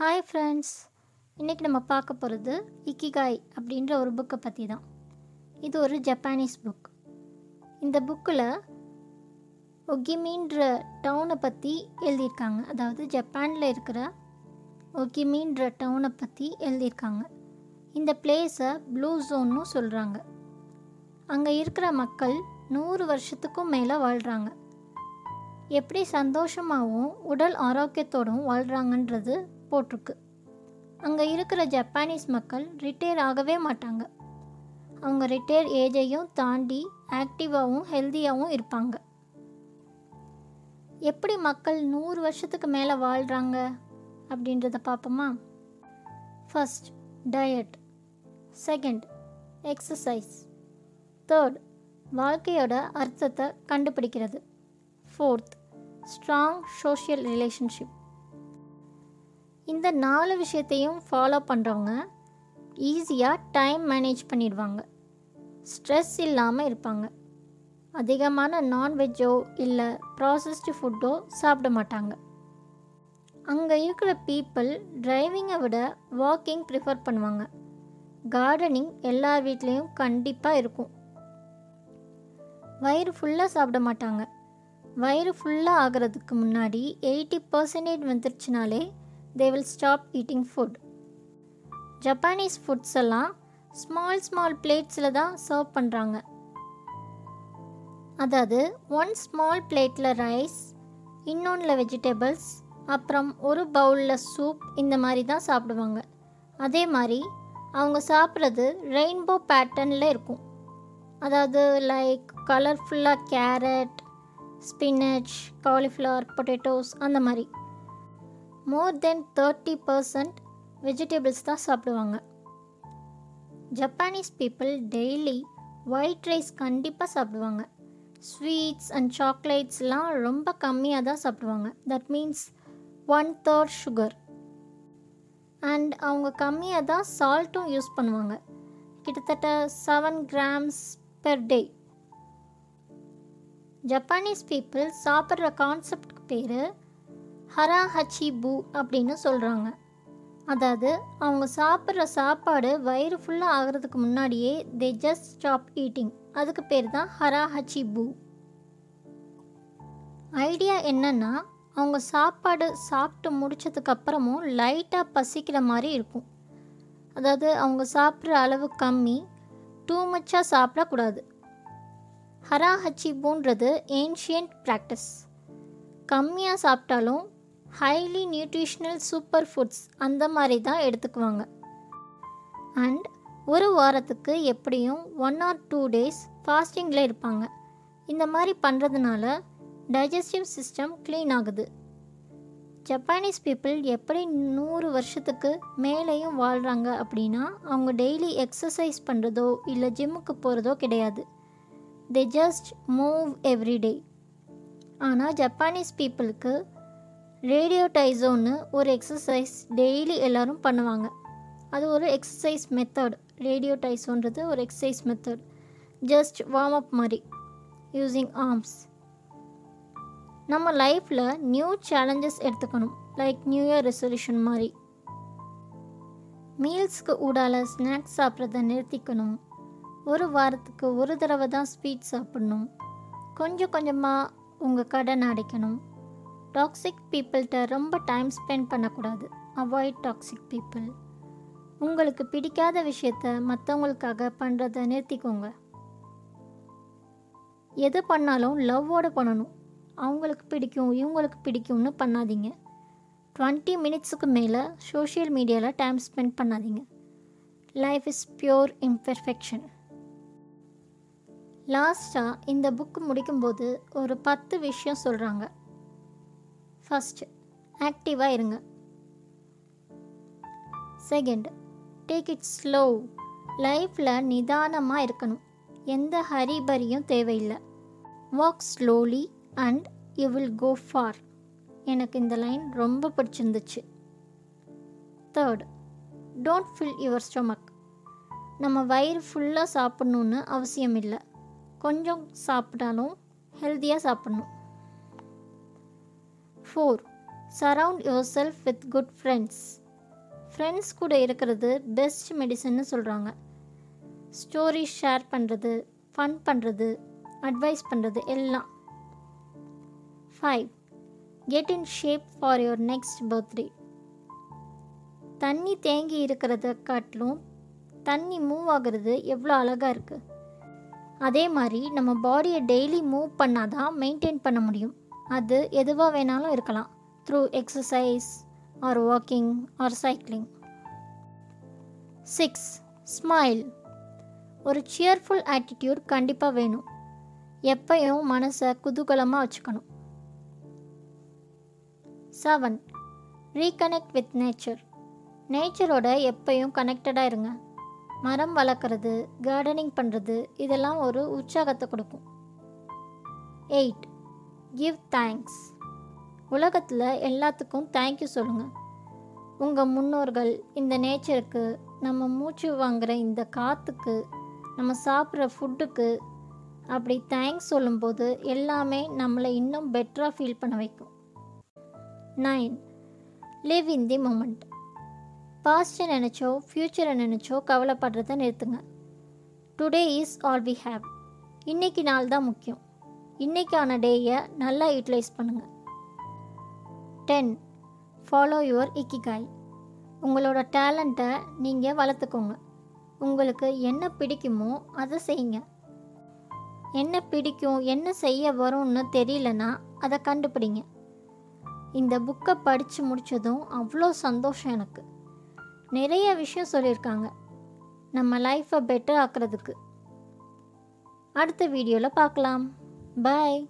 Hi friends இன்றைக்கி நம்ம பார்க்க போகிறது இக்கிகாய் அப்படின்ற ஒரு புக்கை பற்றி தான் இது ஒரு ஜப்பானீஸ் புக் இந்த புக்கில் ஒகிமின்ற டவுனை பற்றி எழுதியிருக்காங்க. அதாவது ஜப்பானில் இருக்கிற ஒகிமின்ற டவுனை பற்றி எழுதியிருக்காங்க. இந்த பிளேஸை ப்ளூ ஜோன்னு சொல்கிறாங்க அங்கே இருக்கிற மக்கள் நூறு வருஷத்துக்கும் மேலே வாழ்கிறாங்க எப்படி சந்தோஷமாகவும் உடல் ஆரோக்கியத்தோடும் வாழ்கிறாங்கன்றது போட்டிருக்கு. அங்கே இருக்கிற ஜப்பானீஸ் மக்கள் ரிட்டையர் ஆகவே மாட்டாங்க. அவங்க ரிட்டையர் ஏஜையும் தாண்டி ஆக்டிவாகவும் ஹெல்த்தியாகவும் இருப்பாங்க. எப்படி மக்கள் நூறு வருஷத்துக்கு மேலே வாழ்கிறாங்க அப்படின்றத பார்ப்போமா? First diet second exercise third வாழ்க்கையோட அர்த்தத்தை கண்டுபிடிக்கிறது. ஃபோர்த் ஸ்ட்ராங் சோஷியல் ரிலேஷன்ஷிப் இந்த நாலு விஷயத்தையும் ஃபாலோ பண்ணுறவங்க ஈஸியாக டைம் மேனேஜ் பண்ணிடுவாங்க. ஸ்ட்ரெஸ் இல்லாமல் இருப்பாங்க. அதிகமான நான்வெஜ்ஜோ இல்லை ப்ராசஸ்டு ஃபுட்டோ சாப்பிட மாட்டாங்க. அங்கே இருக்கிற பீப்புள் டிரைவிங்கை விட வாக்கிங் ப்ரிஃபர் பண்ணுவாங்க. கார்டனிங் எல்லா வீட்லேயும் கண்டிப்பாக இருக்கும். வயிறு ஃபுல்லாக சாப்பிட மாட்டாங்க. வயிறு ஃபுல்லாக ஆகிறதுக்கு முன்னாடி eighty percentage வந்துருச்சுனாலே they will stop eating food Japanese foods எல்லாம் ஸ்மால் ஸ்மால் பிளேட்ஸில் தான் சர்வ் பண்ணுறாங்க அதாவது ஒன் ஸ்மால் பிளேட்டில் ரைஸ் இன்னொன்றில் வெஜிடபிள்ஸ் அப்புறம் ஒரு பவுலில் சூப் இந்த மாதிரி தான் சாப்பிடுவாங்க. அதே மாதிரி அவங்க சாப்பிட்றது ரெயின்போ பேட்டர்னில் இருக்கும். அதாவது லைக் கலர்ஃபுல்லாக கேரட் ஸ்பினச் காலிஃப்ளவர் பொட்டேட்டோஸ் அந்த மாதிரி. More then thirty percent vegetables தான் சாப்பிடுவாங்க. Japanese people daily white rice கண்டிப்பாக சாப்பிடுவாங்க. ஸ்வீட்ஸ் அண்ட் சாக்லேட்ஸ்லாம் ரொம்ப கம்மியாக தான் சாப்பிடுவாங்க. That means one third sugar and அவங்க கம்மியாக தான் சால்ட்டும் யூஸ் பண்ணுவாங்க. கிட்டத்தட்ட seven grams per day Japanese people சாப்பிட்ற கான்செப்ட்க்கு பேர் ஹரா ஹச்சி பூ அப்படின்னு சொல்கிறாங்க அதாவது அவங்க சாப்பிட்ற சாப்பாடு வயிறு ஃபுல்லாக ஆகிறதுக்கு முன்னாடியே தே ஜஸ்ட் ஸ்டாப் ஈட்டிங் அதுக்கு பேர் தான் ஹரா ஹச்சி பூ ஐடியா என்னன்னா அவங்க சாப்பாடு சாப்பிட்டு முடித்ததுக்கு அப்புறமும் லைட்டாக பசிக்கிற மாதிரி இருக்கும். அதாவது அவங்க சாப்பிட்ற அளவு கம்மி டூ மச்சாக சாப்பிடக்கூடாது. ஹரா ஹச்சிபூன்றது ஏன்ஷியன்ட் ப்ராக்டிஸ் கம்மியாக சாப்பிட்டாலும் ஹைலி நியூட்ரிஷ்னல் சூப்பர் ஃபுட்ஸ் அந்த மாதிரி தான் எடுத்துக்குவாங்க. அண்ட் ஒரு வாரத்துக்கு எப்படியும் ஒன் ஆர் டூ டேஸ் ஃபாஸ்டிங்கில் இருப்பாங்க. இந்த மாதிரி பண்ணுறதுனால டைஜஸ்டிவ் சிஸ்டம் க்ளீன் ஆகுது. ஜப்பானீஸ் பீப்புள் எப்படி நூறு வருஷத்துக்கு மேலேயும் வாழ்கிறாங்க அப்படின்னா அவங்க டெய்லி எக்ஸசைஸ் பண்ணுறதோ இல்லை ஜிம்முக்கு போகிறதோ கிடையாது. தே ஜஸ்ட் மூவ் எவ்ரிடே ஆனால் ஜப்பானீஸ் பீப்புளுக்கு ரேடியோ டைசோன்னு ஒரு எக்ஸசைஸ் டெய்லி எல்லோரும் பண்ணுவாங்க. அது ஒரு எக்ஸசைஸ் மெத்தட். ரேடியோ டைசோன்றது ஒரு exercise method. Just warm up மாதிரி. யூஸிங் ஆர்ம்ஸ் நம்ம லைஃப்பில் நியூ சேலஞ்சஸ் எடுத்துக்கணும். லைக் நியூ இயர் ரெசல்யூஷன் மாதிரி. மீல்ஸ்க்கு ஊடால ஸ்நாக்ஸ் சாப்பிட்றத நிறுத்திக்கணும். ஒரு வாரத்துக்கு ஒரு தடவை தான் ஸ்வீட் சாப்பிடணும். கொஞ்சம் கொஞ்சமாக உங்கள் கடன் அடைக்கணும். டாக்ஸிக் பீப்புள்கிட்ட ரொம்ப டைம் ஸ்பெண்ட் பண்ணக்கூடாது. அவாய்ட் டாக்ஸிக் பீப்புள் உங்களுக்கு பிடிக்காத விஷயத்த மற்றவங்களுக்காக பண்ணுறத நிறுத்திக்கோங்க. எது பண்ணாலும் லவ்வோடு பண்ணணும். அவங்களுக்கு பிடிக்கும் இவங்களுக்கு பிடிக்கும்னு பண்ணாதீங்க. டுவெண்ட்டி மினிட்ஸுக்கு மேலே சோஷியல் மீடியாவில் டைம் ஸ்பெண்ட் பண்ணாதீங்க. லைஃப் இஸ் பியோர் இம்பெர்ஃபெக்ஷன் லாஸ்ட்டாக இந்த புக் முடிக்கும்போது ஒரு பத்து விஷயம் சொல்கிறாங்க ஃபஸ்ட்டு ஆக்டிவாக இருங்க. செகண்ட் டேக் இட் ஸ்லோ லைஃப்பில் நிதானமாக இருக்கணும். எந்த ஹரிபரியும் தேவையில்லை. Walk slowly and you will go far எனக்கு இந்த லைன் ரொம்ப பிடிச்சிருந்துச்சு. Third don't fill your stomach நம்ம வயிறு ஃபுல்லாக சாப்பிட்ணுன்னு அவசியம் இல்லை கொஞ்சம் சாப்பிட்டாலும் ஹெல்த்தியாக சாப்பிட்ணும். Four surround yourself with good friends friends கூட இருக்கிறது பெஸ்ட் மெடிசன்னு சொல்கிறாங்க ஸ்டோரி ஷேர் பண்ணுறது ஃபன் பண்ணுறது அட்வைஸ் பண்ணுறது எல்லாம். Five get in shape for your next birthday தண்ணி தேங்கி இருக்கிறத காட்டிலும் தண்ணி மூவ் ஆகுறது எவ்வளோ அழகாக இருக்குது அதே மாதிரி நம்ம பாடியை டெய்லி மூவ் பண்ணால் தான் மெயின்டைன் பண்ண முடியும். அது எதுவாக வேணாலும் இருக்கலாம். Through exercise or walking or cycling six smile ஒரு சியர்ஃபுல் ஆட்டிடியூட் கண்டிப்பாக வேணும். எப்பயும் மனசை குதூகலமாக வச்சுக்கணும். செவன் ரீகனெக்ட் வித் நேச்சர் நேச்சரோட எப்பயும் கனெக்டடாக இருங்க. மரம் வளர்க்குறது கார்டனிங் பண்ணுறது இதெல்லாம் ஒரு உற்சாகத்தை கொடுக்கும். எயிட் கிவ் தேங்க்ஸ் உலகத்தில் எல்லாத்துக்கும் தேங்க்யூ சொல்லுங்கள் உங்கள் முன்னோர்கள் இந்த நேச்சருக்கு நம்ம மூச்சு வாங்குகிற இந்த காற்றுக்கு நம்ம சாப்பிட்ற ஃபுட்டுக்கு அப்படி தேங்க்ஸ் சொல்லும்போது எல்லாமே நம்மளை இன்னும் பெட்டராக ஃபீல் பண்ண வைக்கும். Nine live in the moment பாஸ்ட்டை நினச்சோ ஃப்யூச்சரை நினச்சோ கவலைப்படுறத நிறுத்துங்க. Today is all we have இன்றைக்கி நாள் தான் முக்கியம். இன்றைக்கான டேயை நல்லா யூட்டிலைஸ் பண்ணுங்கள் டென் ஃபாலோ யுவர் இக்கிகாய் உங்களோட டேலண்ட்டை நீங்கள் வளர்த்துக்கோங்க. உங்களுக்கு என்ன பிடிக்குமோ அதை செய்யுங்க. என்ன பிடிக்கும் என்ன செய்ய வரும்னு தெரியலனா அதை கண்டுபிடிங்க. இந்த புக்கை படித்து முடித்ததும் அவ்வளோ சந்தோஷம் எனக்கு. நிறைய விஷயம் சொல்லியிருக்காங்க. நம்ம லைஃப்பை பெட்டர் ஆக்கிறதுக்கு. அடுத்த வீடியோவில் பார்க்கலாம். Bye!